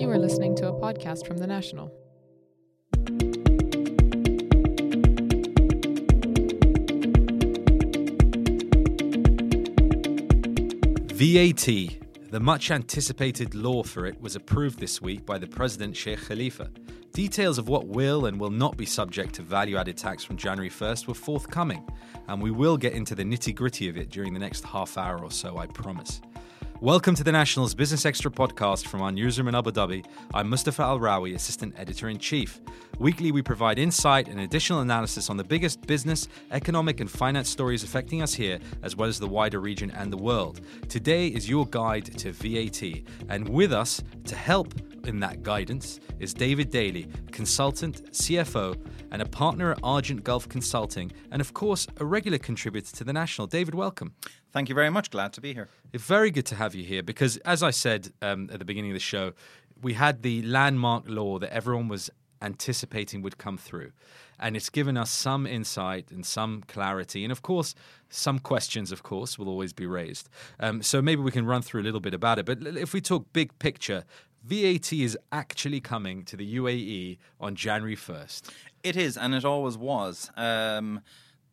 You are listening to a podcast from The National. VAT, the much anticipated law for it, was approved this week by the President Sheikh Khalifa. Details of what will and will not be subject to value added tax from January 1st were forthcoming, and we will get into the nitty gritty of it during the next half hour or so, I promise. Welcome to the National's Business Extra podcast from our newsroom in Abu Dhabi. I'm Mustafa Al Rawi, Assistant Editor in Chief. Weekly, we provide insight and additional analysis on the biggest business, economic, and finance stories affecting us here, as well as the wider region and the world. Today is your guide to VAT, and with us to help in that guidance is David Daly, consultant, CFO, and a partner at Argent Gulf Consulting, and of course, a regular contributor to the National. David, welcome. Thank you very much. Glad to be here. It's very good to have you here because, as I said um, at the beginning of the show, we had the landmark law that everyone was anticipating would come through. And it's given us some insight and some clarity. And of course, some questions, of course, will always be raised. Um, so maybe we can run through a little bit about it. But if we talk big picture, VAT is actually coming to the UAE on January 1st. It is, and it always was. Um,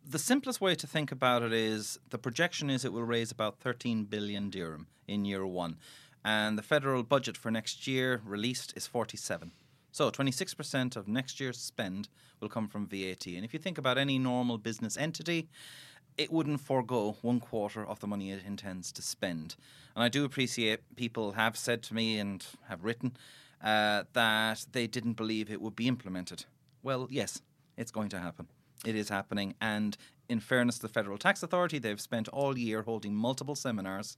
the simplest way to think about it is the projection is it will raise about 13 billion dirham in year one. And the federal budget for next year released is 47. So 26% of next year's spend will come from VAT. And if you think about any normal business entity, it wouldn't forego one quarter of the money it intends to spend. And I do appreciate people have said to me and have written uh, that they didn't believe it would be implemented. Well, yes, it's going to happen. It is happening. And in fairness to the Federal Tax Authority, they've spent all year holding multiple seminars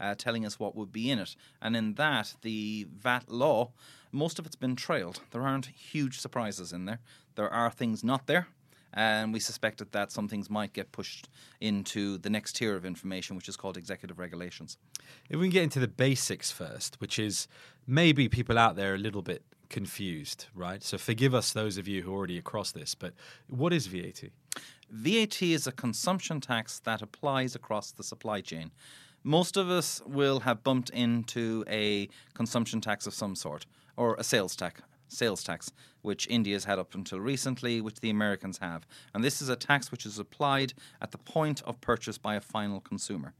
uh, telling us what would be in it. And in that, the VAT law, most of it's been trailed. There aren't huge surprises in there. There are things not there. And we suspected that some things might get pushed into the next tier of information, which is called executive regulations. If we can get into the basics first, which is maybe people out there a little bit confused, right? So forgive us those of you who are already across this, but what is VAT? VAT is a consumption tax that applies across the supply chain. Most of us will have bumped into a consumption tax of some sort or a sales tax, sales tax, which India's had up until recently, which the Americans have. And this is a tax which is applied at the point of purchase by a final consumer.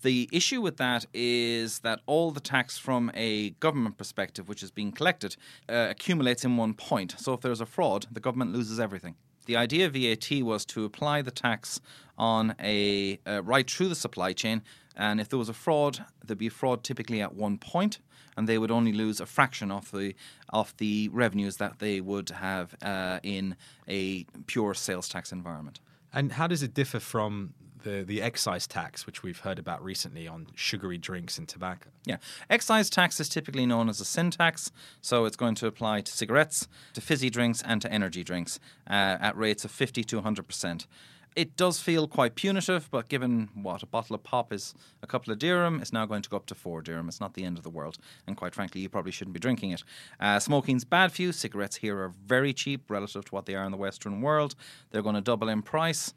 The issue with that is that all the tax from a government perspective, which is being collected, uh, accumulates in one point. So if there's a fraud, the government loses everything. The idea of VAT was to apply the tax on a uh, right through the supply chain, and if there was a fraud, there'd be fraud typically at one point, and they would only lose a fraction of the of the revenues that they would have uh, in a pure sales tax environment. And how does it differ from the, the excise tax, which we've heard about recently on sugary drinks and tobacco? Yeah. Excise tax is typically known as a sin tax, so it's going to apply to cigarettes, to fizzy drinks, and to energy drinks uh, at rates of 50 to 100%. It does feel quite punitive, but given what a bottle of pop is a couple of dirham, it's now going to go up to four dirham. It's not the end of the world, and quite frankly, you probably shouldn't be drinking it. Uh, smoking's bad for you. Cigarettes here are very cheap relative to what they are in the Western world. They're going to double in price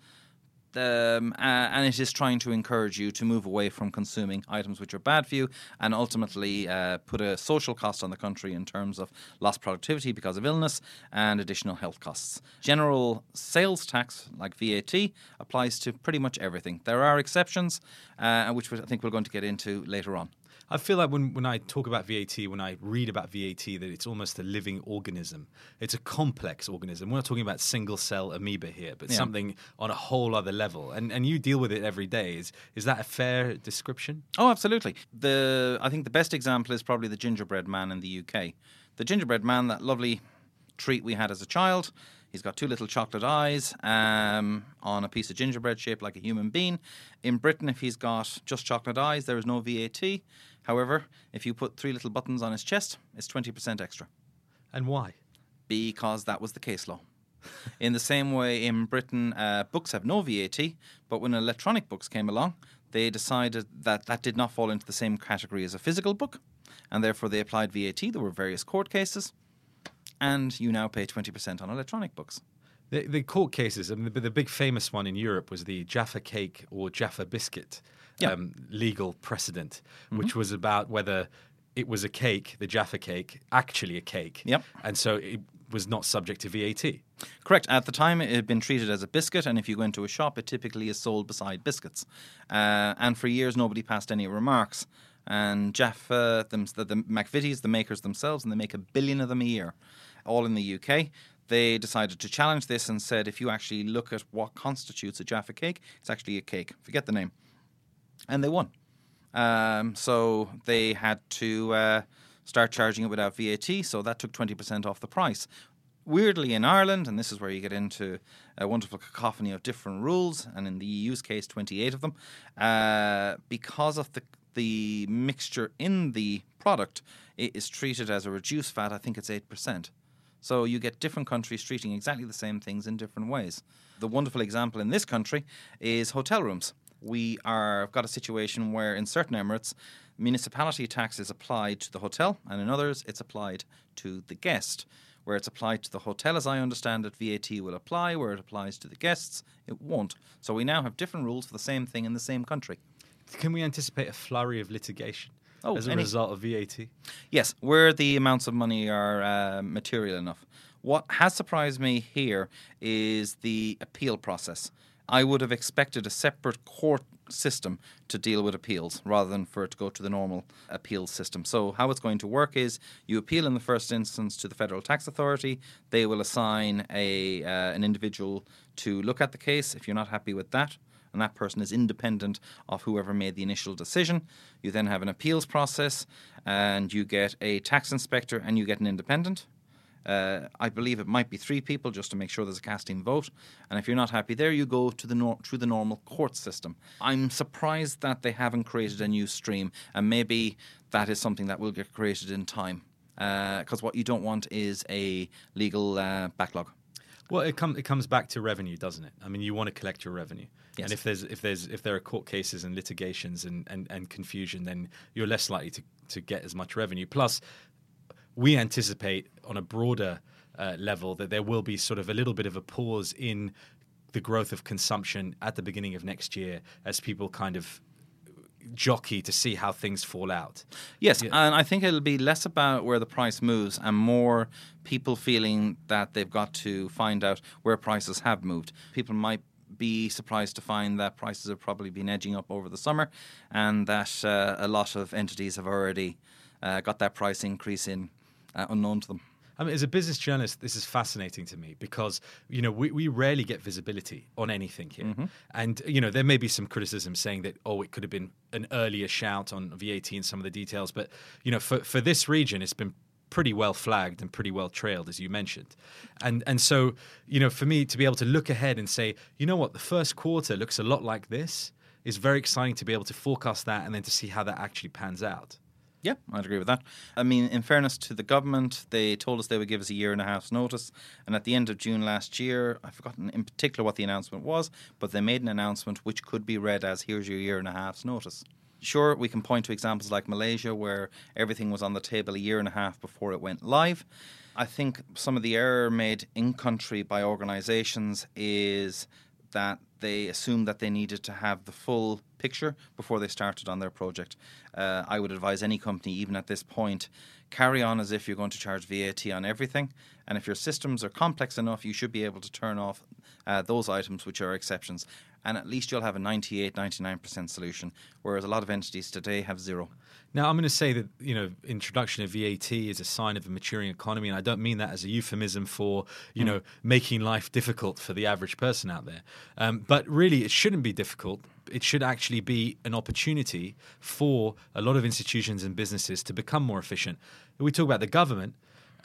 um, uh, and it is trying to encourage you to move away from consuming items which are bad for you and ultimately uh, put a social cost on the country in terms of lost productivity because of illness and additional health costs. General sales tax, like VAT, applies to pretty much everything. There are exceptions, uh, which I think we're going to get into later on. I feel like when, when I talk about VAT, when I read about VAT, that it's almost a living organism. It's a complex organism. We're not talking about single cell amoeba here, but yeah. something on a whole other level. And and you deal with it every day. Is is that a fair description? Oh, absolutely. The I think the best example is probably the gingerbread man in the UK. The gingerbread man, that lovely treat we had as a child. He's got two little chocolate eyes um, on a piece of gingerbread shaped like a human being. In Britain, if he's got just chocolate eyes, there is no VAT. However, if you put three little buttons on his chest, it's 20% extra. And why? Because that was the case law. in the same way, in Britain, uh, books have no VAT, but when electronic books came along, they decided that that did not fall into the same category as a physical book, and therefore they applied VAT. There were various court cases and you now pay 20% on electronic books. The, the court cases, I mean, the, the, big famous one in Europe was the Jaffa cake or Jaffa biscuit yeah. um, legal precedent, mm-hmm. which was about whether it was a cake, the Jaffa cake, actually a cake. Yep. And so it was not subject to VAT. Correct. At the time, it had been treated as a biscuit, and if you go into a shop, it typically is sold beside biscuits. Uh, and for years, nobody passed any remarks. And Jaffa, them, the, the McVitie's, the makers themselves, and they make a billion of them a year, all in the UK. They decided to challenge this and said, if you actually look at what constitutes a Jaffa cake, it's actually a cake. Forget the name. And they won. Um, so they had to uh, start charging it without VAT, so that took 20% off the price. Weirdly, in Ireland, and this is where you get into a wonderful cacophony of different rules, and in the EU's case, 28 of them, uh, because of the, the mixture in the product, is treated as a reduced fat, I think it's 8%. So you get different countries treating exactly the same things in different ways. The wonderful example in this country is hotel rooms we are got a situation where in certain emirates, municipality tax is applied to the hotel, and in others, it's applied to the guest. Where it's applied to the hotel, as I understand it, VAT will apply. Where it applies to the guests, it won't. So we now have different rules for the same thing in the same country. Can we anticipate a flurry of litigation oh, as a any, result of VAT? Yes, where the amounts of money are uh, material enough. What has surprised me here is the appeal process. I would have expected a separate court system to deal with appeals rather than for it to go to the normal appeal system. So, how it's going to work is you appeal in the first instance to the Federal Tax Authority. They will assign a uh, an individual to look at the case. If you're not happy with that, and that person is independent of whoever made the initial decision. You then have an appeals process, and you get a tax inspector and you get an independent. Uh, I believe it might be three people just to make sure there's a casting vote. And if you're not happy there, you go to the nor- through the normal court system. I'm surprised that they haven't created a new stream, and maybe that is something that will get created in time. Because uh, what you don't want is a legal uh, backlog. Well, it, com- it comes back to revenue, doesn't it? I mean, you want to collect your revenue, yes. and if there's if there's if there are court cases and litigations and, and, and confusion, then you're less likely to, to get as much revenue. Plus, we anticipate on a broader uh, level that there will be sort of a little bit of a pause in the growth of consumption at the beginning of next year as people kind of jockey to see how things fall out. Yes, yeah. and I think it'll be less about where the price moves and more people feeling that they've got to find out where prices have moved. People might be surprised to find that prices have probably been edging up over the summer and that uh, a lot of entities have already uh, got that price increase in uh, unknown to them. I mean, as a business journalist, this is fascinating to me because you know we, we rarely get visibility on anything here, mm-hmm. and you know there may be some criticism saying that oh it could have been an earlier shout on VAT and some of the details, but you know for for this region it's been pretty well flagged and pretty well trailed as you mentioned, and and so you know for me to be able to look ahead and say you know what the first quarter looks a lot like this is very exciting to be able to forecast that and then to see how that actually pans out. Yeah, I'd agree with that. I mean, in fairness to the government, they told us they would give us a year and a half's notice. And at the end of June last year, I've forgotten in particular what the announcement was, but they made an announcement which could be read as here's your year and a half's notice. Sure, we can point to examples like Malaysia where everything was on the table a year and a half before it went live. I think some of the error made in country by organisations is that they assumed that they needed to have the full picture before they started on their project. Uh, I would advise any company, even at this point, carry on as if you're going to charge VAT on everything. And if your systems are complex enough, you should be able to turn off uh, those items which are exceptions. And at least you'll have a 98, 99% solution, whereas a lot of entities today have zero. Now, I'm going to say that you know introduction of VAT is a sign of a maturing economy, and I don't mean that as a euphemism for you mm. know making life difficult for the average person out there. Um, but really, it shouldn't be difficult. It should actually be an opportunity for a lot of institutions and businesses to become more efficient. We talk about the government.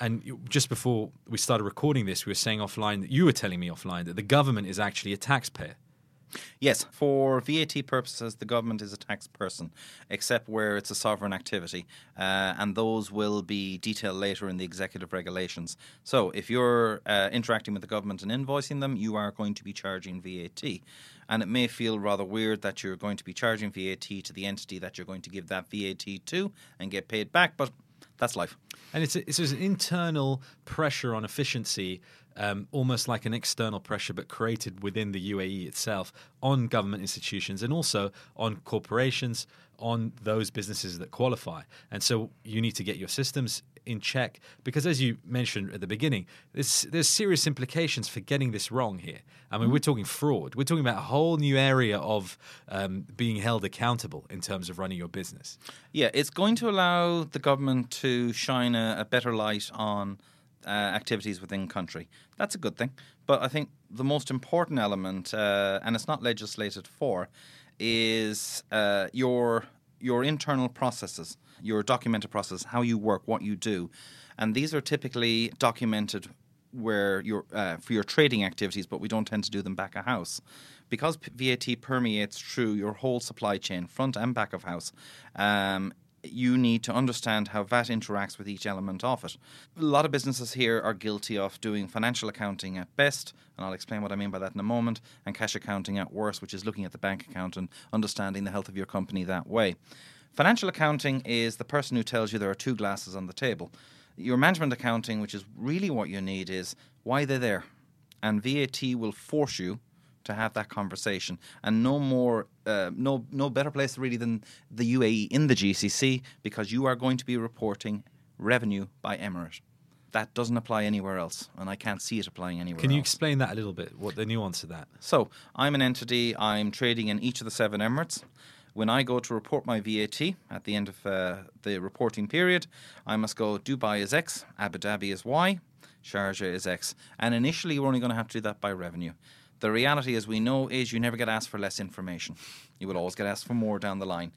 And just before we started recording this, we were saying offline that you were telling me offline that the government is actually a taxpayer. Yes, for VAT purposes, the government is a tax person, except where it's a sovereign activity, uh, and those will be detailed later in the executive regulations. So, if you're uh, interacting with the government and invoicing them, you are going to be charging VAT. And it may feel rather weird that you're going to be charging VAT to the entity that you're going to give that VAT to and get paid back, but that's life. And it's, a, it's an internal pressure on efficiency um, almost like an external pressure, but created within the UAE itself on government institutions and also on corporations, on those businesses that qualify. And so you need to get your systems in check because, as you mentioned at the beginning, there's, there's serious implications for getting this wrong here. I mean, we're talking fraud. We're talking about a whole new area of um, being held accountable in terms of running your business. Yeah, it's going to allow the government to shine a, a better light on uh, activities within country. That's a good thing. But I think the most important element, uh, and it's not legislated for, is uh, your your internal processes, your documented process, how you work, what you do, and these are typically documented where you're uh, for your trading activities, but we don't tend to do them back of house. Because VAT permeates through your whole supply chain, front and back of house, um, you need to understand how VAT interacts with each element of it. A lot of businesses here are guilty of doing financial accounting at best, and I'll explain what I mean by that in a moment, and cash accounting at worst, which is looking at the bank account and understanding the health of your company that way. Financial accounting is the person who tells you there are two glasses on the table. Your management accounting, which is really what you need, is why they're there. And VAT will force you to have that conversation. And no more, uh, no, no better place really than the UAE in the GCC because you are going to be reporting revenue by emirate. That doesn't apply anywhere else, and I can't see it applying anywhere. Can you else. explain that a little bit? What the nuance of that? So I'm an entity. I'm trading in each of the seven emirates. When I go to report my VAT at the end of uh, the reporting period, I must go Dubai is X, Abu Dhabi is Y, Sharjah is X, and initially we're only going to have to do that by revenue. The reality, as we know, is you never get asked for less information. You will always get asked for more down the line.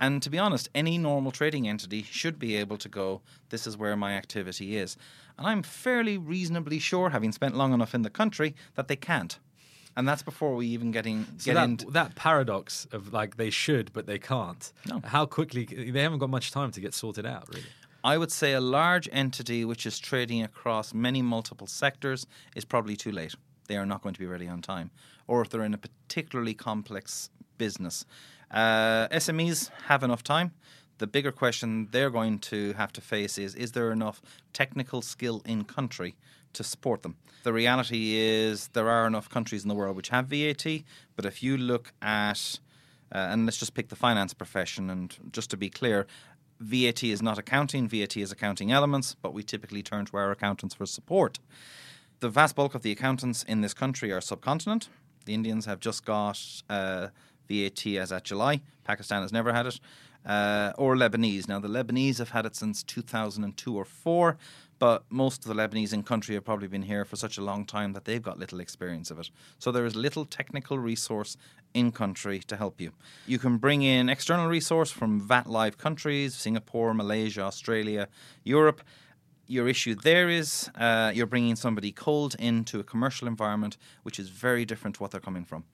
And to be honest, any normal trading entity should be able to go, this is where my activity is. And I'm fairly reasonably sure, having spent long enough in the country, that they can't. And that's before we even getting So get that, into that paradox of like they should but they can't. No. How quickly they haven't got much time to get sorted out, really. I would say a large entity which is trading across many multiple sectors is probably too late. They are not going to be ready on time. Or if they're in a particularly complex business. Uh, SMEs have enough time. The bigger question they're going to have to face is is there enough technical skill in country to support them? The reality is there are enough countries in the world which have VAT, but if you look at, uh, and let's just pick the finance profession, and just to be clear, VAT is not accounting, VAT is accounting elements, but we typically turn to our accountants for support. The vast bulk of the accountants in this country are subcontinent. The Indians have just got uh, VAT as at July. Pakistan has never had it. Uh, or Lebanese. Now, the Lebanese have had it since 2002 or 4, but most of the Lebanese in country have probably been here for such a long time that they've got little experience of it. So there is little technical resource in country to help you. You can bring in external resource from VAT live countries, Singapore, Malaysia, Australia, Europe your issue there is uh, you're bringing somebody cold into a commercial environment, which is very different to what they're coming from.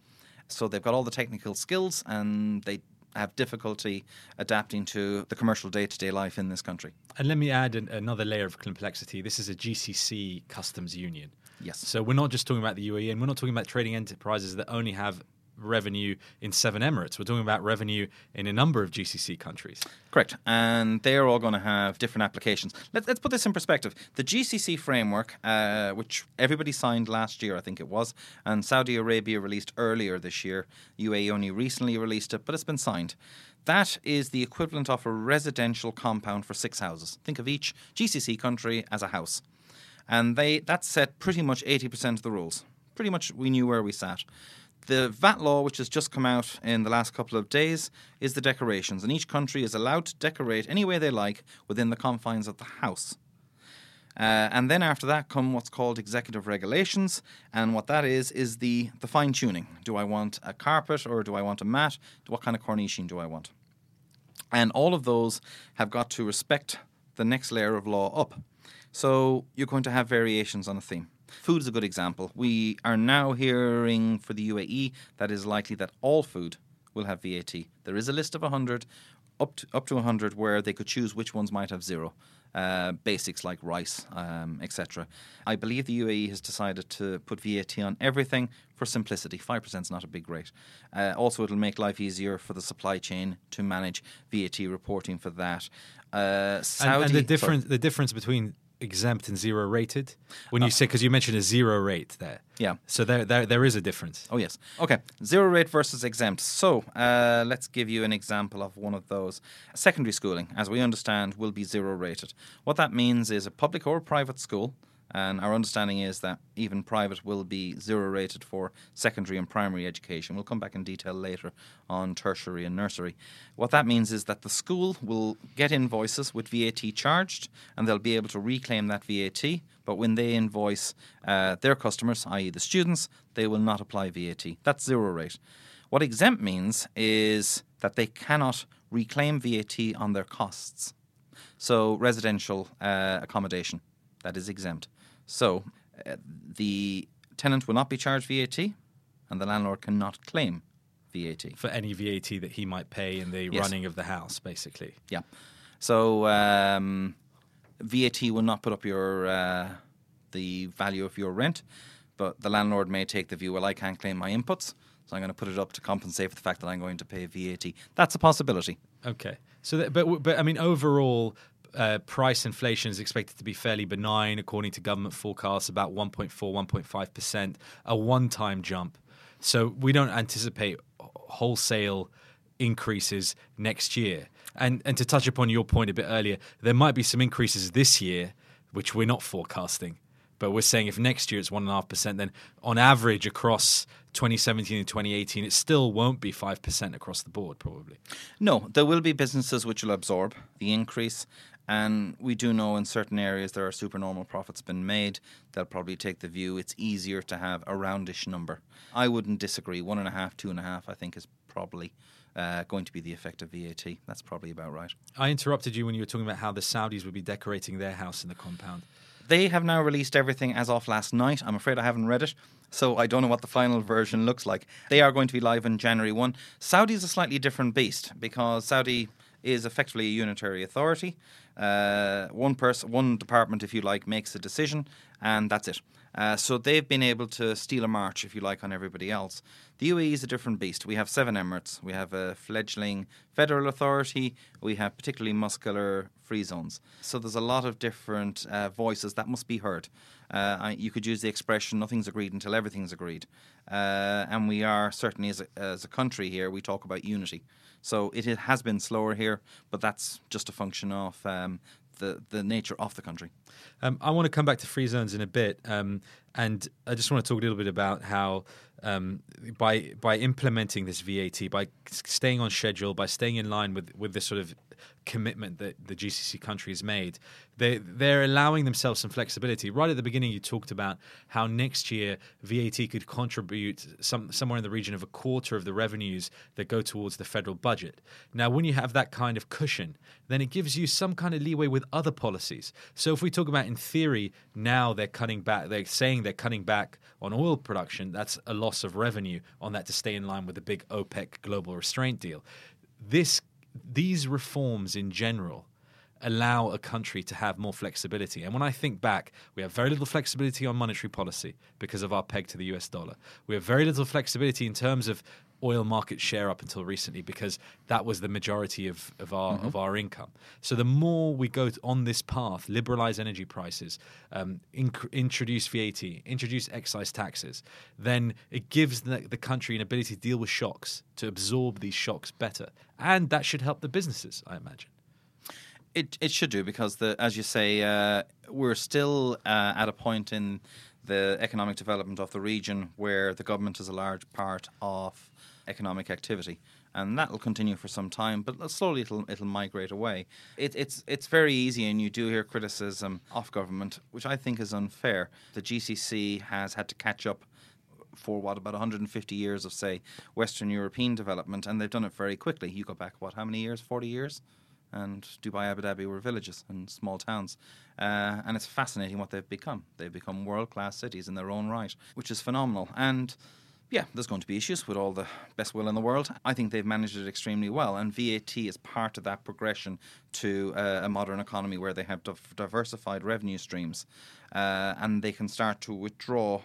So they've got all the technical skills and they have difficulty adapting to the commercial day to day life in this country. And let me add an, another layer of complexity. This is a GCC customs union. Yes. So we're not just talking about the UAE, and we're not talking about trading enterprises that only have revenue in seven emirates. We're talking about revenue in a number of GCC countries. Correct. And they're all going to have different applications. Let's, let's put this in perspective. The GCC framework, uh, which everybody signed last year, I think it was, and Saudi Arabia released earlier this year, UAE only recently released it, but it's been signed. That is the equivalent of a residential compound for six houses. Think of each GCC country as a house. And they that set pretty much 80% of the rules. Pretty much we knew where we sat. The VAT law, which has just come out in the last couple of days, is the decorations, and each country is allowed to decorate any way they like within the confines of the house. Uh, and then after that come what's called executive regulations, and what that is is the the fine tuning. Do I want a carpet or do I want a mat? What kind of cornicing do I want? And all of those have got to respect the next layer of law up. So you're going to have variations on a theme. Food is a good example. We are now hearing for the UAE that it is likely that all food will have VAT. There is a list of 100, up to, up to 100, where they could choose which ones might have zero. Uh, basics like rice, um, etc. I believe the UAE has decided to put VAT on everything for simplicity. 5% is not a big rate. Uh, also, it'll make life easier for the supply chain to manage VAT reporting for that. Uh, Saudi, and, and the sorry. difference the difference between exempt and zero rated? When you say because you mentioned a zero rate there. Yeah. So there there there is a difference. Oh, yes. Okay. Zero rate versus exempt. So uh, let's give you an example of one of those. Secondary schooling, as we understand, will be zero rated. What that means is a public or private school. And our understanding is that even private will be zero rated for secondary and primary education. We'll come back in detail later on tertiary and nursery. What that means is that the school will get invoices with VAT charged and they'll be able to reclaim that VAT. But when they invoice uh, their customers, i.e., the students, they will not apply VAT. That's zero rate. What exempt means is that they cannot reclaim VAT on their costs. So, residential uh, accommodation, that is exempt. So, uh, the tenant will not be charged VAT and the landlord cannot claim VAT. For any VAT that he might pay in the Yes. running of the house, basically. Yeah. So, um, VAT will not put up your uh, the value of your rent, but the landlord may take the view, well, I can't claim my inputs, so I'm going to put it up to compensate for the fact that I'm going to pay VAT. That's a possibility. Okay. So, that, but but I mean, overall, uh, price inflation is expected to be fairly benign, according to government forecasts, about 1.4, 1.5 percent, a one-time jump. So we don't anticipate wholesale increases next year. And and to touch upon your point a bit earlier, there might be some increases this year, which we're not forecasting. But we're saying if next year it's one and a half percent, then on average across 2017 and 2018, it still won't be five percent across the board, probably. No, there will be businesses which will absorb the increase. And we do know in certain areas there are supernormal profits been made. They'll probably take the view it's easier to have a roundish number. I wouldn't disagree. One and a half, two and a half, I think is probably uh, going to be the effect of VAT. That's probably about right. I interrupted you when you were talking about how the Saudis would be decorating their house in the compound. They have now released everything as of last night. I'm afraid I haven't read it, so I don't know what the final version looks like. They are going to be live on January 1. Saudi is a slightly different beast because Saudi is effectively a unitary authority. Uh, one person, one department, if you like, makes a decision, and that's it. Uh, so they've been able to steal a march, if you like, on everybody else. The UAE is a different beast. We have seven emirates. We have a fledgling federal authority. We have particularly muscular free zones. So there's a lot of different uh, voices that must be heard. Uh, you could use the expression "nothing's agreed until everything's agreed," uh, and we are certainly as a, as a country here. We talk about unity. So it has been slower here, but that's just a function of um, the the nature of the country. Um, I want to come back to free zones in a bit, um, and I just want to talk a little bit about how um, by by implementing this VAT, by staying on schedule, by staying in line with with this sort of commitment that the GCC countries made, they they're allowing themselves some flexibility. Right at the beginning, you talked about how next year VAT could contribute some somewhere in the region of a quarter of the revenues that go towards the federal budget. Now, when you have that kind of cushion, then it gives you some kind of leeway with other policies. So, if we talk about in theory, now they're cutting back, they're saying they're cutting back on oil production. That's a loss of revenue on that to stay in line with the big OPEC global restraint deal. This these reforms in general allow a country to have more flexibility. And when I think back, we have very little flexibility on monetary policy because of our peg to the US dollar. We have very little flexibility in terms of oil market share up until recently because that was the majority of, of our of our income. So the more we go on this path, liberalize energy prices, um, inc- introduce VAT, introduce excise taxes, then it gives the, the country an ability to deal with shocks, to absorb these shocks better, and that should help the businesses, I imagine. It it should do because the as you say uh, we're still uh, at a point in the economic development of the region where the government is a large part of economic activity. And that will continue for some time, but slowly it'll it'll migrate away. It, it's it's very easy, and you do hear criticism of government, which I think is unfair. The GCC has had to catch up for what about 150 years of say Western European development, and they've done it very quickly. You go back what how many years? 40 years and Dubai, Abu Dhabi were villages and small towns. Uh, and it's fascinating what they've become. They've become world class cities in their own right, which is phenomenal. And yeah, there's going to be issues with all the best will in the world. I think they've managed it extremely well, and VAT is part of that progression to uh, a modern economy where they have diversified revenue streams, uh, and they can start to withdraw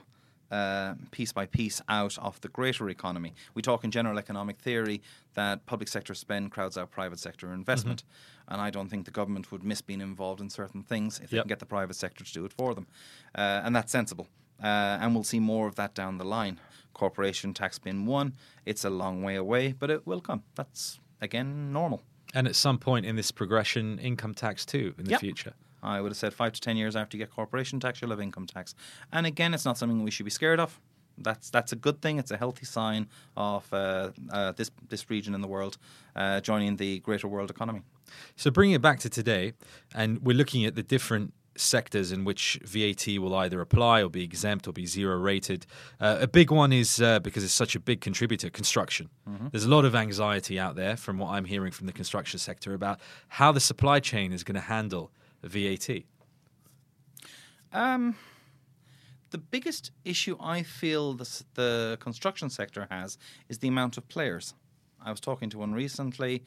uh, piece by piece out of the greater economy. We talk in general economic theory that public sector spend crowds out private sector investment. Mm-hmm. And I don't think the government would miss being involved in certain things if they can get the private sector to do it for them. Uh, and that's sensible. Uh, and we'll see more of that down the line. Corporation tax bin one, it's a long way away, but it will come. That's, again, normal. And at some point in this progression, income tax too in the Yep. future. I would have said five to ten years after you get corporation tax, you'll have income tax. And again, it's not something we should be scared of. That's that's a good thing. It's a healthy sign of uh, uh, this this region in the world uh, joining the greater world economy. So bringing it back to today, and we're looking at the different sectors in which VAT will either apply or be exempt or be zero rated. Uh, a big one is uh, because it's such a big contributor, construction. There's a lot of anxiety out there from what I'm hearing from the construction sector about how the supply chain is going to handle VAT. Um, the biggest issue I feel the, the construction sector has is the amount of players. I was talking to one recently.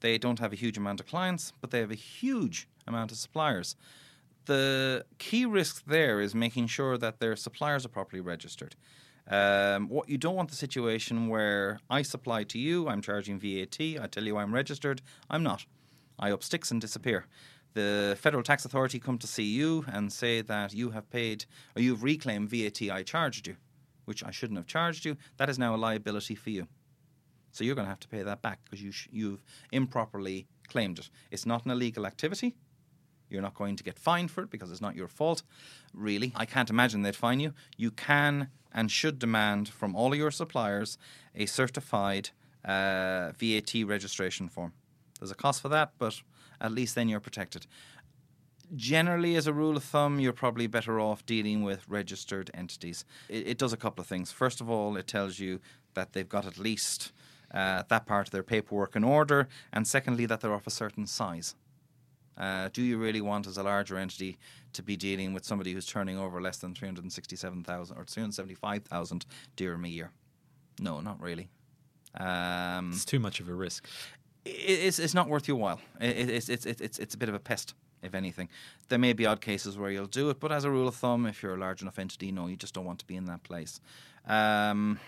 They don't have a huge amount of clients, but they have a huge amount of suppliers. The key risk there is making sure that their suppliers are properly registered. Um, what you don't want the situation where I supply to you, I'm charging VAT, I tell you I'm registered, I'm not. I up sticks and disappear. The federal tax authority come to see you and say that you have paid or you've reclaimed VAT I charged you, which I shouldn't have charged you. That is now a liability for you. So you're going to have to pay that back because you sh- you've improperly claimed it. It's not an illegal activity. You're not going to get fined for it because it's not your fault. Really, I can't imagine they'd fine you. You can and should demand from all of your suppliers a certified uh, VAT registration form. There's a cost for that, but at least then you're protected. Generally, as a rule of thumb, you're probably better off dealing with registered entities. It, it does a couple of things. First of all, it tells you that they've got at least uh, that part of their paperwork in order, and secondly, that they're of a certain size. Uh, do you really want, as a larger entity, to be dealing with somebody who's turning over less than 367,000 or 375,000 dirham a year? No, not really. Um, It's too much of a risk. it's, it's not worth your while. It's, it's, it's, it's, it's a bit of a pest, if anything. There may be odd cases where you'll do it, but as a rule of thumb, if you're a large enough entity, no, you just don't want to be in that place. Um,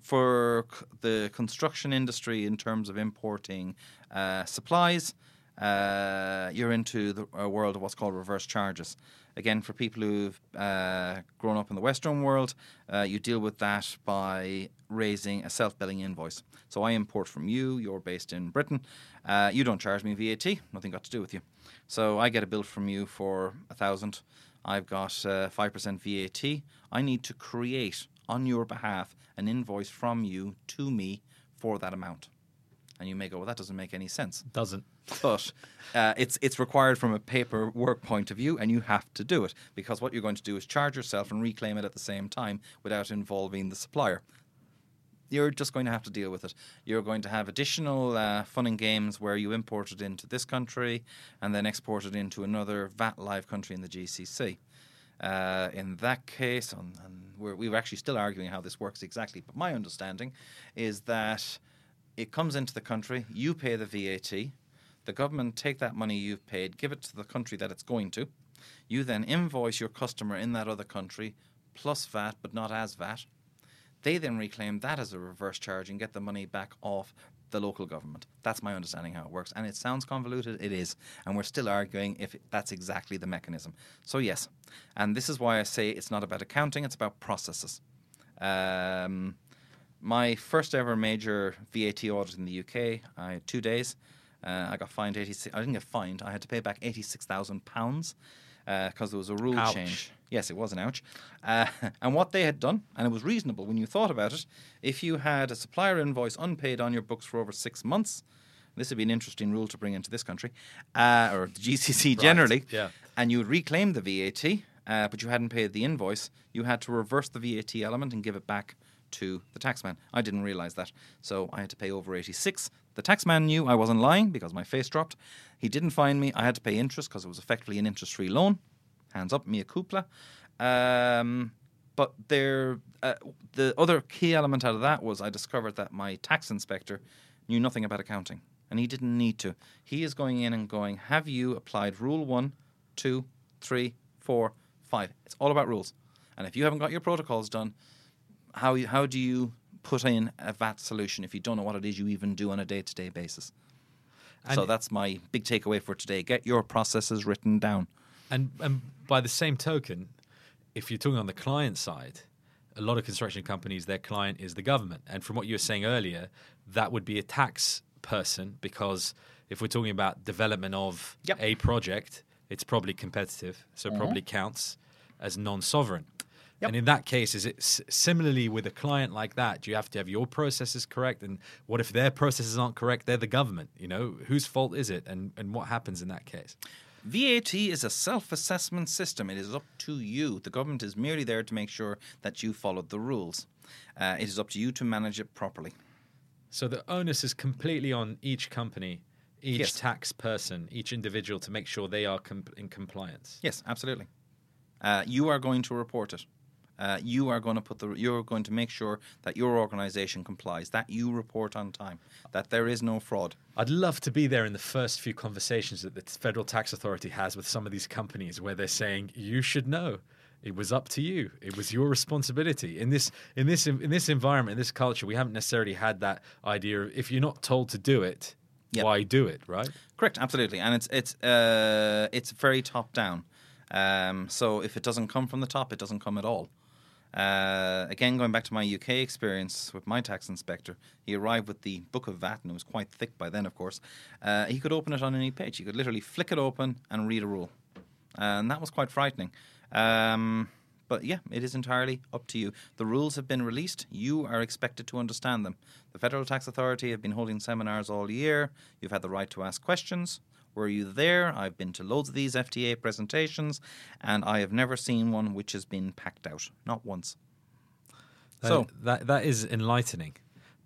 for c- the construction industry, in terms of importing uh, supplies, uh, you're into the a world of what's called reverse charges. Again, for people who've uh, grown up in the Western world, uh, you deal with that by raising a self-billing invoice. So I import from you. You're based in Britain. Uh, you don't charge me VAT. Nothing got to do with you. So I get a bill from you for a thousand. I've got uh, five percent VAT. I need to create on your behalf an invoice from you to me for that amount. And you may go, well, that doesn't make any sense Doesn't. but uh, it's it's required from a paperwork point of view, and you have to do it because what you're going to do is charge yourself and reclaim it at the same time without involving the supplier. You're just going to have to deal with it. You're going to have additional uh, fun and games where you import it into this country and then export it into another VAT live country in the GCC. Uh, in that case, and, and we're, we're actually still arguing how this works exactly, but my understanding is that it comes into the country, you pay the VAT, the government take that money you've paid, give it to the country that it's going to. You then invoice your customer in that other country plus VAT, but not as VAT. They then reclaim that as a reverse charge and get the money back off the local government. That's my understanding how it works. And it sounds convoluted, it is. And we're still arguing if that's exactly the mechanism. So, yes. And this is why I say it's not about accounting, it's about processes. Um, my first ever major VAT audit in the UK, I had two days. Uh, I got fined 86. I didn't get fined. I had to pay back 86,000 pounds because there was a rule Ouch. change. Yes, it was an ouch. Uh, and what they had done, and it was reasonable when you thought about it, if you had a supplier invoice unpaid on your books for over six months, this would be an interesting rule to bring into this country, uh, or the GCC generally, yeah. and you would reclaim the VAT, uh, but you hadn't paid the invoice, you had to reverse the VAT element and give it back to the taxman. I didn't realize that, so I had to pay over 86. The taxman knew I wasn't lying because my face dropped. He didn't find me. I had to pay interest because it was effectively an interest-free loan. Hands up, mea culpa. Um, but there, uh, the other key element out of that was I discovered that my tax inspector knew nothing about accounting, and he didn't need to. He is going in and going, "Have you applied Rule One, Two, Three, Four, Five? It's all about rules. And if you haven't got your protocols done, how you, how do you put in a VAT solution if you don't know what it is you even do on a day to day basis? so that's my big takeaway for today. Get your processes written down. And and by the same token, if you're talking on the client side, a lot of construction companies, their client is the government. And from what you were saying earlier, that would be a tax person because if we're talking about development of Yep. a project, it's probably competitive, so it mm-hmm. probably counts as non-sovereign. Yep. And in that case, is it s- similarly with a client like that? Do you have to have your processes correct? And what if their processes aren't correct? They're the government. You know, whose fault is it? And and what happens in that case? VAT is a self assessment system. It is up to you. The government is merely there to make sure that you followed the rules. Uh, it is up to you to manage it properly. So the onus is completely on each company, each Yes. tax person, each individual to make sure they are com- in compliance. Yes, absolutely. Uh, you are going to report it. Uh, you are going to put the. You're going to make sure that your organisation complies. That you report on time. That there is no fraud. I'd love to be there in the first few conversations that the Federal Tax Authority has with some of these companies where they're saying, you should know. It was up to you. It was your responsibility. In this in this in this environment, in this culture, we haven't necessarily had that idea of if you're not told to do it, Yep. why do it, right? Correct, absolutely, and it's it's uh, it's very top down. Um, so if it doesn't come from the top, it doesn't come at all. Uh, again, going back to my UK experience with my tax inspector, he arrived with the book of VAT, and it was quite thick by then, of course. Uh, he could open it on any page. He could literally flick it open and read a rule, and that was quite frightening. Um, but yeah, it is entirely up to you. The rules have been released. You are expected to understand them. The Federal Tax Authority have been holding seminars all year. You've had the right to ask questions. Were you there? I've been to loads of these FTA presentations, and I have never seen one which has been packed out. Not once. So- that that is enlightening,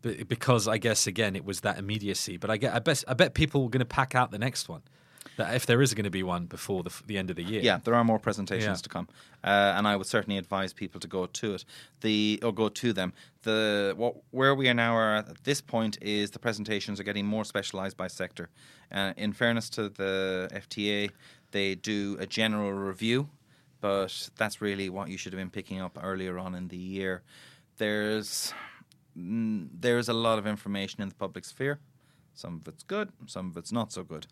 because I guess again it was that immediacy. But I get I bet I bet people were going to pack out the next one, that if there is going to be one before the, the end of the year. Yeah, there are more presentations Yeah. to come, uh, and I would certainly advise people to go to it. The or go to them. The what where we are now are at this point is the presentations are getting more specialised by sector. Uh, in fairness to the FTA, they do a general review, but that's really what you should have been picking up earlier on in the year. There's mm, there's a lot of information in the public sphere. Some of it's good, some of it's not so good.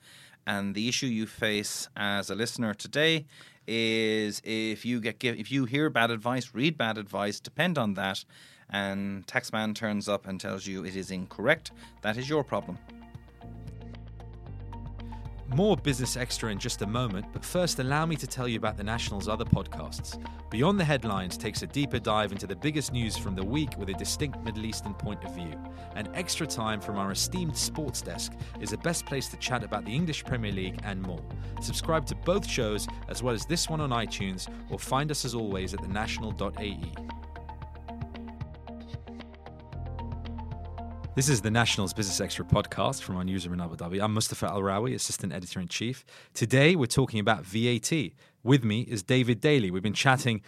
And the issue you face as a listener today is if you get give, if you hear bad advice, read bad advice, depend on that, and taxman turns up and tells you it is incorrect, that is your problem. More Business Extra in just a moment, but first allow me to tell you about the National's other podcasts. Beyond the Headlines takes a deeper dive into the biggest news from the week with a distinct Middle Eastern point of view. And Extra Time from our esteemed sports desk is the best place to chat about the English Premier League and more. Subscribe to both shows as well as this one on iTunes or find us as always at thenational.ae. This is the National's Business Extra podcast from our newsroom in Abu Dhabi. I'm Mustafa Al Rawi, Assistant Editor in Chief. Today we're talking about VAT. With me is David Daly. We've been chatting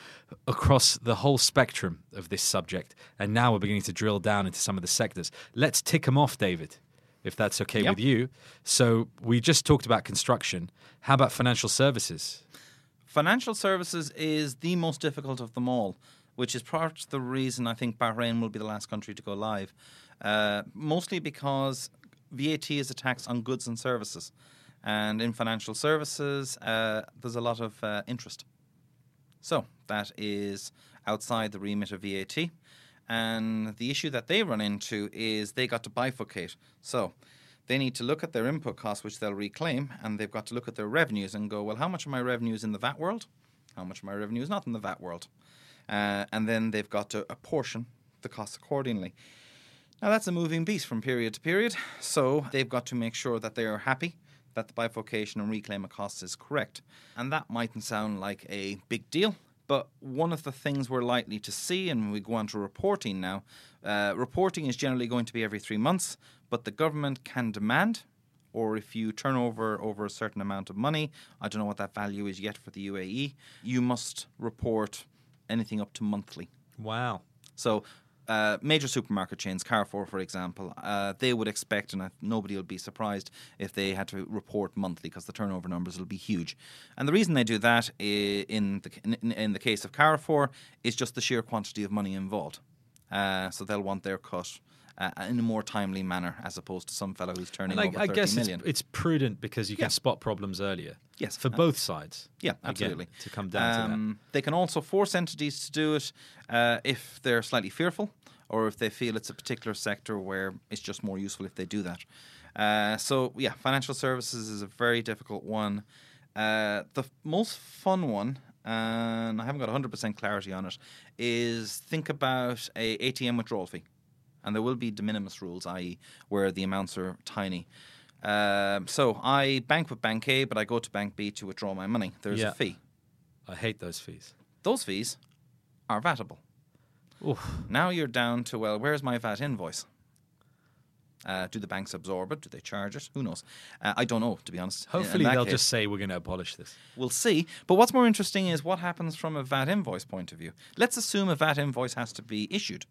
across the whole spectrum of this subject, and now we're beginning to drill down into some of the sectors. Let's tick them off, David, if that's okay Yep. with you. So we just talked about construction. How about financial services? Financial services is the most difficult of them all, which is part of the reason I think Bahrain will be the last country to go live. Uh, mostly because VAT is a tax on goods and services. And in financial services, uh, there's a lot of uh, interest. So that is outside the remit of VAT. And the issue that they run into is they got to bifurcate. So they need to look at their input costs, which they'll reclaim, and they've got to look at their revenues and go, well, how much of my revenue is in the VAT world? How much of my revenue is not in the VAT world? Uh, and then they've got to apportion the costs accordingly. Now, that's a moving beast from period to period, so they've got to make sure that they are happy that the bifurcation and reclaim of costs is correct. And that mightn't sound like a big deal, but one of the things we're likely to see, and we go on to reporting now, uh, reporting is generally going to be every three months, but the government can demand, or if you turn over over a certain amount of money, I don't know what that value is yet for the UAE, you must report anything up to monthly. Wow. So uh, major supermarket chains, Carrefour, for example, uh, they would expect, and nobody will be surprised if they had to report monthly because the turnover numbers will be huge. And the reason they do that in the in, in the case of Carrefour is just the sheer quantity of money involved. Uh, so they'll want their cut. Uh, in a more timely manner, as opposed to some fellow who's turning And I, over I 30 guess it's, million. it's prudent because you Yeah. can spot problems earlier. Yes, For uh, both sides. Yeah, Again, absolutely. to come down to that. Um, They can also force entities to do it uh, if they're slightly fearful or if they feel it's a particular sector where it's just more useful if they do that. Uh, so, yeah, financial services is a very difficult one. Uh, the f- most fun one, and I haven't got 100% clarity on it, is think about a ATM withdrawal fee. And there will be de minimis rules, i.e., where the amounts are tiny. Um, so I bank with Bank A, but I go to Bank B to withdraw my money. There's Yeah. a fee. I hate those fees. Those fees are vatable. Oof. Now you're down to well, where's my VAT invoice? Uh, do the banks absorb it? Do they charge it? Who knows? Uh, I don't know, to be honest. Hopefully they'll case, just say we're going to abolish this. We'll see. But what's more interesting is what happens from a VAT invoice point of view. Let's assume a VAT invoice has to be issued.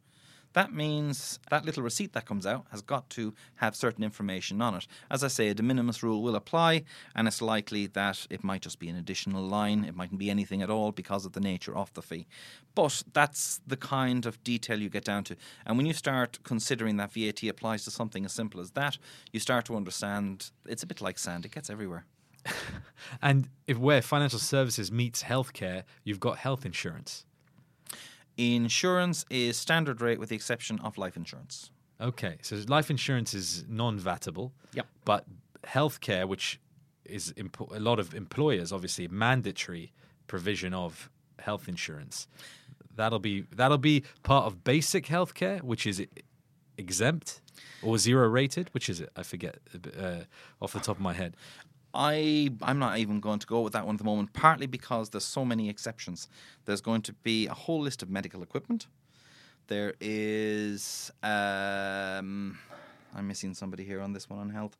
That means that little receipt that comes out has got to have certain information on it. As I say, a de minimis rule will apply, and it's likely that it might just be an additional line. It mightn't be anything at all because of the nature of the fee. But that's the kind of detail you get down to. And when you start considering that VAT applies to something as simple as that, you start to understand it's a bit like sand, it gets everywhere. And if where financial services meets healthcare, you've got health insurance. Insurance is standard rate with the exception of life insurance. Okay, so life insurance is non-vatable. Yep. But healthcare, which is impo- a lot of employers, obviously mandatory provision of health insurance. That'll be that'll be part of basic healthcare, which is exempt or zero rated. Which is it? I forget uh, off the top of my head. I I'm not even going to go with that one at the moment, partly because there's so many exceptions. There's going to be a whole list of medical equipment. There is um, I'm missing somebody here on this one on health.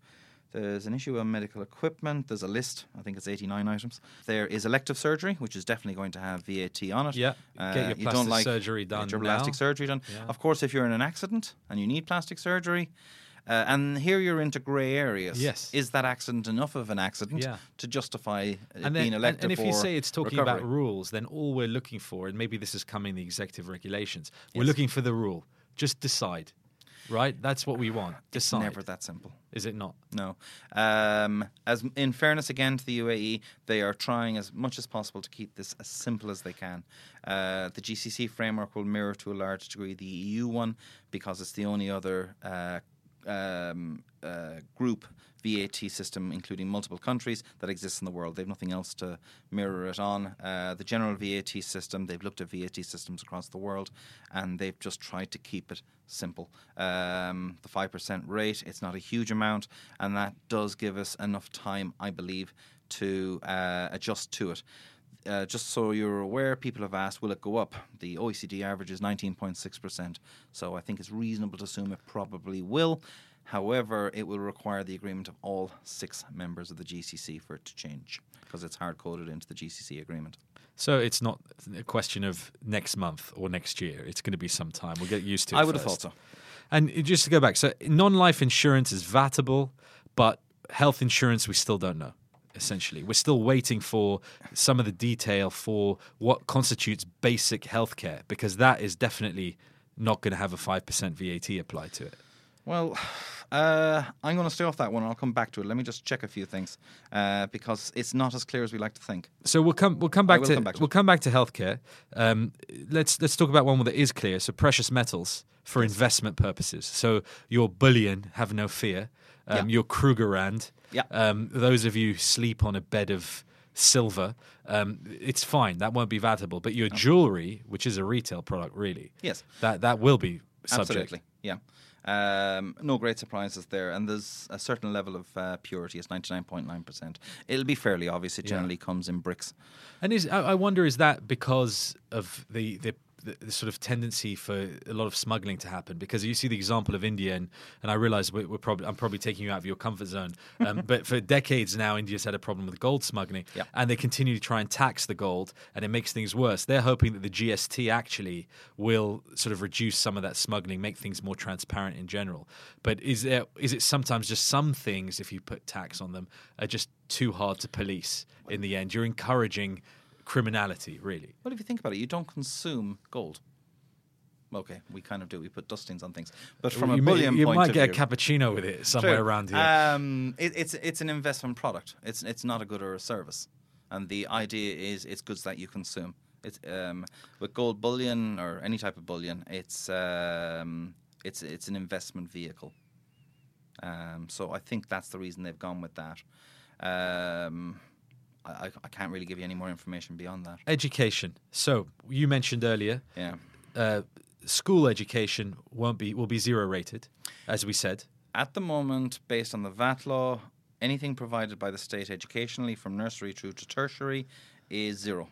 There's an issue on medical equipment. There's a list. I think it's 89 items. There is elective surgery, which is definitely going to have VAT on it. Yeah, Uh, get your you plastic don't like surgery get done your plastic surgery done. Yeah. Of course, if you're in an accident and you need plastic surgery, uh, and here you're into grey areas. Yes. Is that accident enough of an accident Yeah. to justify And, being then, and, if you say it's talking recovery? about rules, then all we're looking for, and maybe this is coming the executive regulations, we're Yes. looking for the rule. Just decide, right? That's what we want. Decide. It's never that simple. Is it not? No. Um, as in fairness again to the UAE, they are trying as much as possible to keep this as simple as they can. Uh, the GCC framework will mirror to a large degree the EU one because it's the only other uh, um, uh, group VAT system, including multiple countries, that exists in the world. They've nothing else to mirror it on. Uh, the general VAT system, they've looked at VAT systems across the world and they've just tried to keep it simple. Um, the 5% rate, it's not a huge amount, and that does give us enough time, I believe, to uh, adjust to it. Uh, just so you're aware, people have asked, will it go up? The OECD average is 19.6%, so I think it's reasonable to assume it probably will. However, it will require the agreement of all six members of the GCC for it to change, because it's hard coded into the GCC agreement. So it's not a question of next month or next year. It's going to be some time. We'll get used to it. I would have thought so. And just to go back, so non-life insurance is vatable, but health insurance we still don't know. Essentially, we're still waiting for some of the detail for what constitutes basic healthcare because that is definitely not going to have a five percent VAT applied to it. Well, uh, I'm going to stay off that one and I'll come back to it. Let me just check a few things uh, because it's not as clear as we like to think. So we'll come we'll come back to come back to we'll it. come back to healthcare. Um, let's let's talk about one that is clear. So precious metals for investment purposes. So your bullion, have no fear. Um, Yeah. Your Krugerrand. Yeah. Um, those of you who sleep on a bed of silver, um, it's fine. That won't be vatable. But your jewelry, which is a retail product, really, Yes. that that will be subject. Absolutely, yeah. Um, no great surprises there, and there's a certain level of uh, purity. It's ninety nine point nine percent. It'll be fairly obvious. It Yeah. generally comes in bricks. And is I I wonder is that because of the the the, the sort of tendency for a lot of smuggling to happen because you see the example of India and, and I realize we're, we're probably I'm probably taking you out of your comfort zone. Um, but for decades now India's had a problem with gold smuggling Yeah. and they continue to try and tax the gold and it makes things worse. They're hoping that the GST actually will sort of reduce some of that smuggling make things more transparent in general. But is there is it sometimes just some things if you put tax on them are just too hard to police in the end? You're encouraging criminality really Well, if you think about it, you don't consume gold. Okay, we kind of do. We put dustings on things, but from you a may- bullion you point might of get view, a cappuccino with it somewhere True. around here. Um, it, it's it's an investment product. It's it's not a good or a service, and the idea is it's goods that you consume. It's um, with gold bullion or any type of bullion. It's um, it's it's an investment vehicle. Um, so I think that's the reason they've gone with that. Um, I, I can't really give you any more information beyond that. education. So you mentioned earlier, Yeah. uh, school education won't be will be zero rated, as we said. At the moment, based on the VAT law, anything provided by the state educationally from nursery through to tertiary is zero.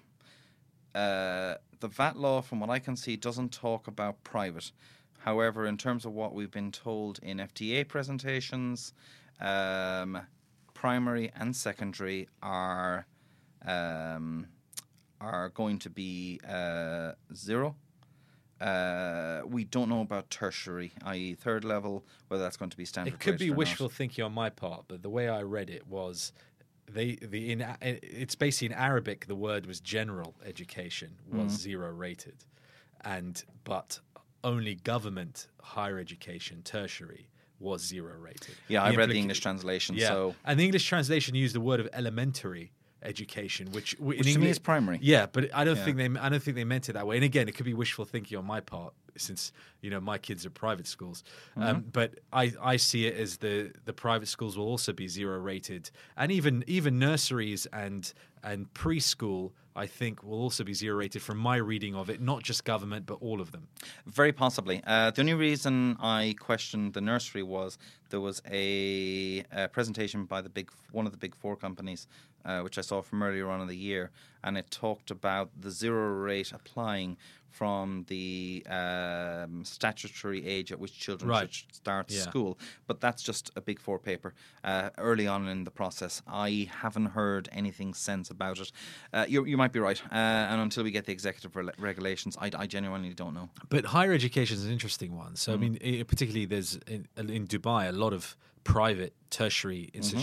Uh, the VAT law, from what I can see, doesn't talk about private. However, in terms of what we've been told in FTA presentations, um, primary and secondary are um, are going to be uh, zero. Uh, we don't know about tertiary, i.e., third level, whether that's going to be standard. It could be or not. wishful thinking on my part, but the way I read it was they the in it's basically in Arabic the word was general education was Mm. zero rated, and but only government higher education tertiary was zero rated. Yeah, I read the English translation, Yeah, so and the English translation used the word of elementary education, which, w- in Which to me English is primary. Yeah, but I don't Yeah. think they I don't think they meant it that way. And again, it could be wishful thinking on my part, since you know my kids are private schools. Um, Mm-hmm. but I, I see it as the the private schools will also be zero rated, and even even nurseries and and preschool. I think will also be zero rated from my reading of it, not just government, but all of them. Very possibly. Uh, the only reason I questioned the nursery was there was a, uh presentation by the big one of the big four companies, uh, which I saw from earlier on in the year, and it talked about the zero rate applying from the um, statutory age at which children Right. should start Yeah. school. But that's just a big four paper. Uh, early on in the process, I haven't heard anything since about it. Uh, you, you might be right, uh, and until we get the executive re- regulations, I, I genuinely don't know. But higher education is an interesting one. Mm. So I mean, particularly there's in, in Dubai a lot of private tertiary Mm-hmm.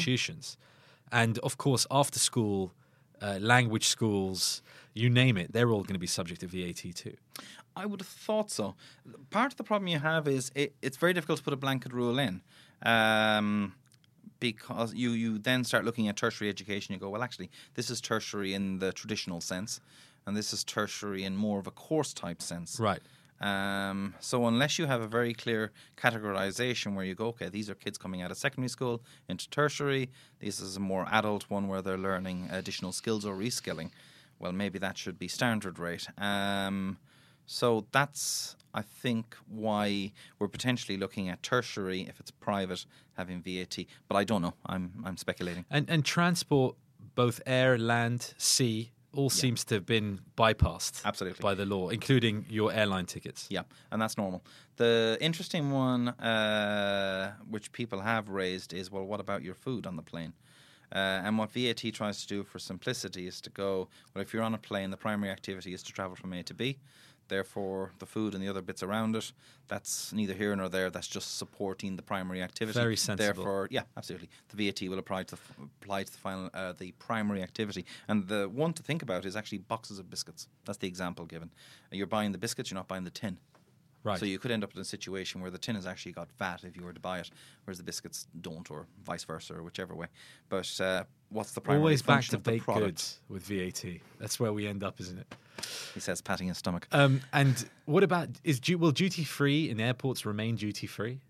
And of course after school, uh, language schools, you name it, they're all going to be subject to VAT too. I would have thought so. Part of the problem you have is it, it's very difficult to put a blanket rule in. Um, because you, you then start looking at tertiary education, you go, well, actually, this is tertiary in the traditional sense, and this is tertiary in more of a course type sense. Right. Um, so unless you have a very clear categorization where you go, okay, these are kids coming out of secondary school into tertiary, this is a more adult one where they're learning additional skills or reskilling. Well, maybe that should be standard rate. Um, so that's, I think, why we're potentially looking at tertiary if it's private having VAT. But I don't know. I'm I'm speculating. And and transport, both air, land, sea, all seems to have been bypassed Absolutely. by the law, including your airline tickets. Yeah, and that's normal. The interesting one, uh, which people have raised, is well, what about your food on the plane? Uh, and what VAT tries to do for simplicity is to go, well, if you're on a plane, the primary activity is to travel from A to B. Therefore, the food and the other bits around it, that's neither here nor there. That's just supporting the primary activity. Very sensible. Therefore, yeah, absolutely. The VAT will apply to the, apply to the final uh, the primary activity. And the one to think about is actually boxes of biscuits. That's the example given. You're buying the biscuits, you're not buying the tin. Right. So you could end up in a situation where the tin has actually got VAT if you were to buy it, whereas the biscuits don't, or vice versa, or whichever way. But uh, what's the primary Always back to of baked goods with VAT. That's where we end up, isn't it? He says, patting his stomach. Um, and what about is will duty free in airports remain duty free?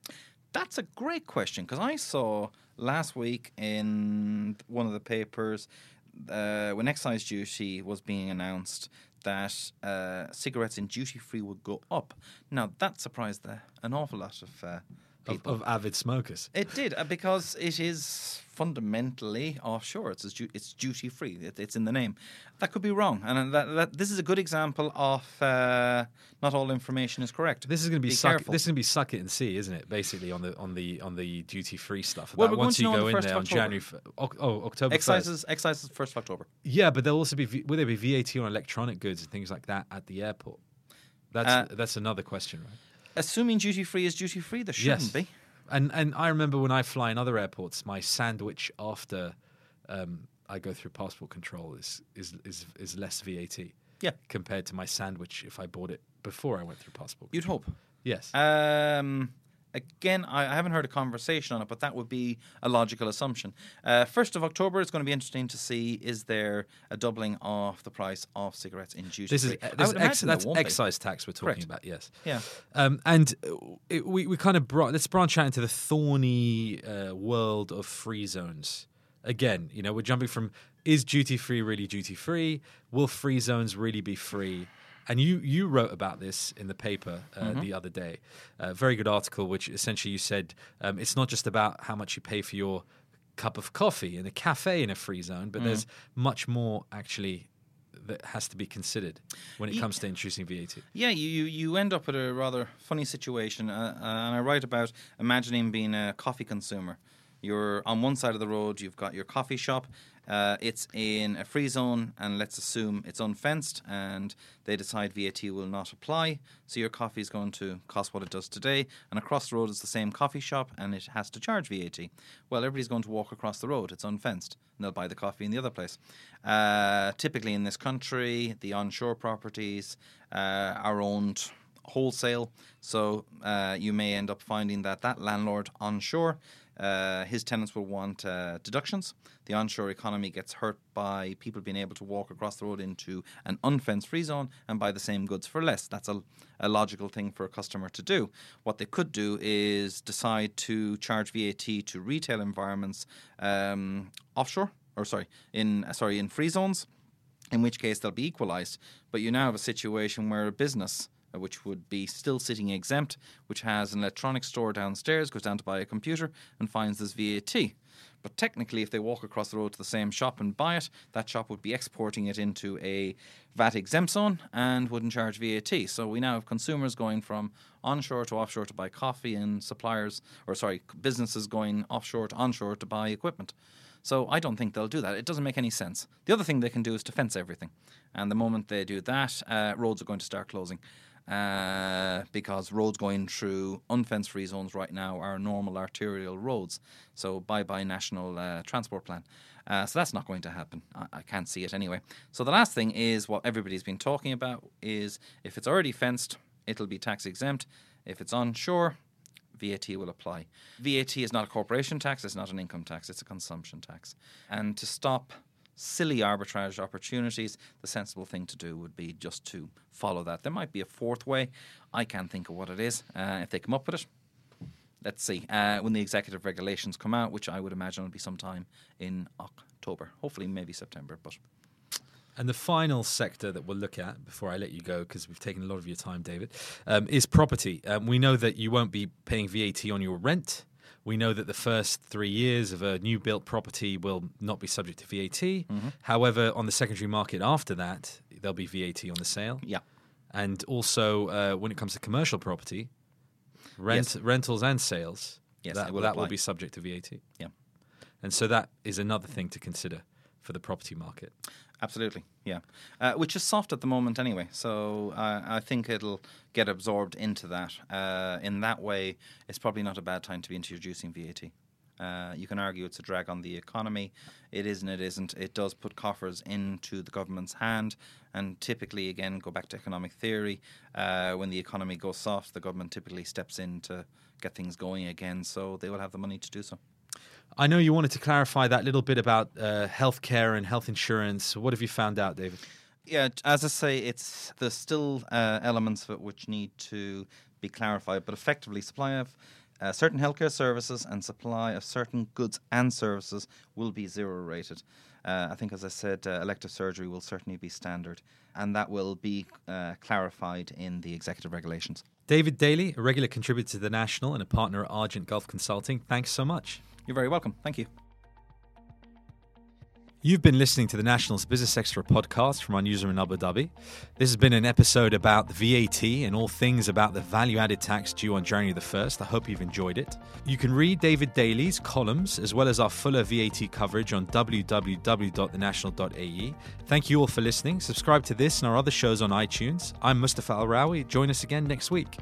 That's a great question because I saw last week in one of the papers uh, when excise duty was being announced that uh, cigarettes in duty free would go up. Now that surprised uh, an awful lot of uh, of, people. of avid smokers. It did uh, because it is fundamentally offshore. It's it's, du- it's duty free. It, it's in the name. That could be wrong, and that, that this is a good example of uh, not all information is correct. This is going to be, Be suck. careful. This is going to be suck it and see, isn't it? Basically, on the on the on the duty free stuff. Well, we're once going you go in there on. January, f- oh October. Excises excises first of October. Yeah, but there'll also be will there be VAT on electronic goods and things like that at the airport? That's Uh, that's another question, right? Assuming duty free is duty free, there shouldn't Yes. be. And and I remember when I fly in other airports, my sandwich after um, I go through passport control is is is, is less VAT. Yeah. Compared to my sandwich if I bought it before I went through passport. You'd hope. Yes. Um, again, I, I haven't heard a conversation on it, but that would be a logical assumption. Uh, First of October, it's going to be interesting to see is there a doubling of the price of cigarettes in duty this is free. I this is ex- that's be. excise tax we're talking Correct. about. Yes. Yeah. Um, and uh, it, we we kind of brought let's branch out into the thorny uh, world of free zones. Again, you know, we're jumping from is duty free really duty free? Will free zones really be free? And you you wrote about this in the paper uh, the other day. A very good article, which essentially you said um, it's not just about how much you pay for your cup of coffee in a cafe in a free zone, but there's much more actually that has to be considered when it comes to introducing VAT. Yeah, you, you, end up with a rather funny situation. Uh, uh, and I write about imagining being a coffee consumer. You're on one side of the road, you've got your coffee shop. Uh, it's in a free zone, and let's assume it's unfenced, and they decide VAT will not apply. So your coffee is going to cost what it does today. And across the road is the same coffee shop, and it has to charge VAT. Well, everybody's going to walk across the road. It's unfenced, and they'll buy the coffee in the other place. Uh, typically in this country, the onshore properties uh, are owned wholesale. So uh, you may end up finding that that landlord onshore, uh, his tenants will want uh, deductions. The onshore economy gets hurt by people being able to walk across the road into an unfenced free zone and buy the same goods for less. That's a, a logical thing for a customer to do. What they could do is decide to charge VAT to retail environments um, offshore, or sorry, in uh, sorry in free zones in which case they'll be equalised. But you now have a situation where a business, which would be still sitting exempt, which has an electronics store downstairs, goes down to buy a computer and finds this VAT. But technically, if they walk across the road to the same shop and buy it, that shop would be exporting it into a VAT exempt zone and wouldn't charge VAT. So we now have consumers going from onshore to offshore to buy coffee and suppliers, or sorry, businesses going offshore to onshore to buy equipment. So I don't think they'll do that. It doesn't make any sense. The other thing they can do is to fence everything. And the moment they do that, uh, roads are going to start closing. Uh, because roads going through unfenced free zones right now are normal arterial roads. So bye bye national uh, transport plan. Uh, so that's not going to happen. I, I can't see it anyway. So the last thing is what everybody's been talking about is if it's already fenced, it'll be tax exempt. If it's onshore, VAT will apply. VAT is not a corporation tax, it's not an income tax, it's a consumption tax. And to stop silly arbitrage opportunities, the sensible thing to do would be just to follow that. There might be a fourth way. I can't think of what it is. Uh, if they come up with it, let's see. Uh, when the executive regulations come out, which I would imagine will be sometime in October, hopefully maybe September, but And the final sector that we'll look at before I let you go, because we've taken a lot of your time, David, um, is property. Um, we know that you won't be paying VAT on your rent. We know that the first three years of a new built property will not be subject to VAT. However, on the secondary market after that, there'll be VAT on the sale. yeah. And also, uh, when it comes to commercial property, rent, Yes. rentals and sales, Yes, that, will that will be subject to VAT. Yeah. And so that is another thing to consider for the property market. Absolutely, yeah. Uh, which is soft at the moment anyway, so uh, I think it'll get absorbed into that. Uh, in that way, it's probably not a bad time to be introducing VAT. Uh, you can argue it's a drag on the economy. It is and it isn't. It does put coffers into the government's hand, and typically, again, go back to economic theory. Uh, when the economy goes soft, the government typically steps in to get things going again, so they will have the money to do so. I know you wanted to clarify that little bit about uh, healthcare and health insurance. What have you found out, David? Yeah, as I say, it's there's still uh, elements of it which need to be clarified, but effectively, supply of uh, certain healthcare services and supply of certain goods and services will be zero rated. Uh, I think, as I said, uh, elective surgery will certainly be standard, and that will be uh, clarified in the executive regulations. David Daly, a regular contributor to The National and a partner at Argent Gulf Consulting, thanks so much. You're very welcome. Thank you. You've been listening to the National's Business Extra podcast from our newsroom in Abu Dhabi. This has been an episode about the VAT and all things about the value added tax due on January the 1st. I hope you've enjoyed it. You can read David Daly's columns as well as our fuller VAT coverage on www.thenational.ae. Thank you all for listening. Subscribe to this and our other shows on iTunes. I'm Mustafa Al Rawi. Join us again next week.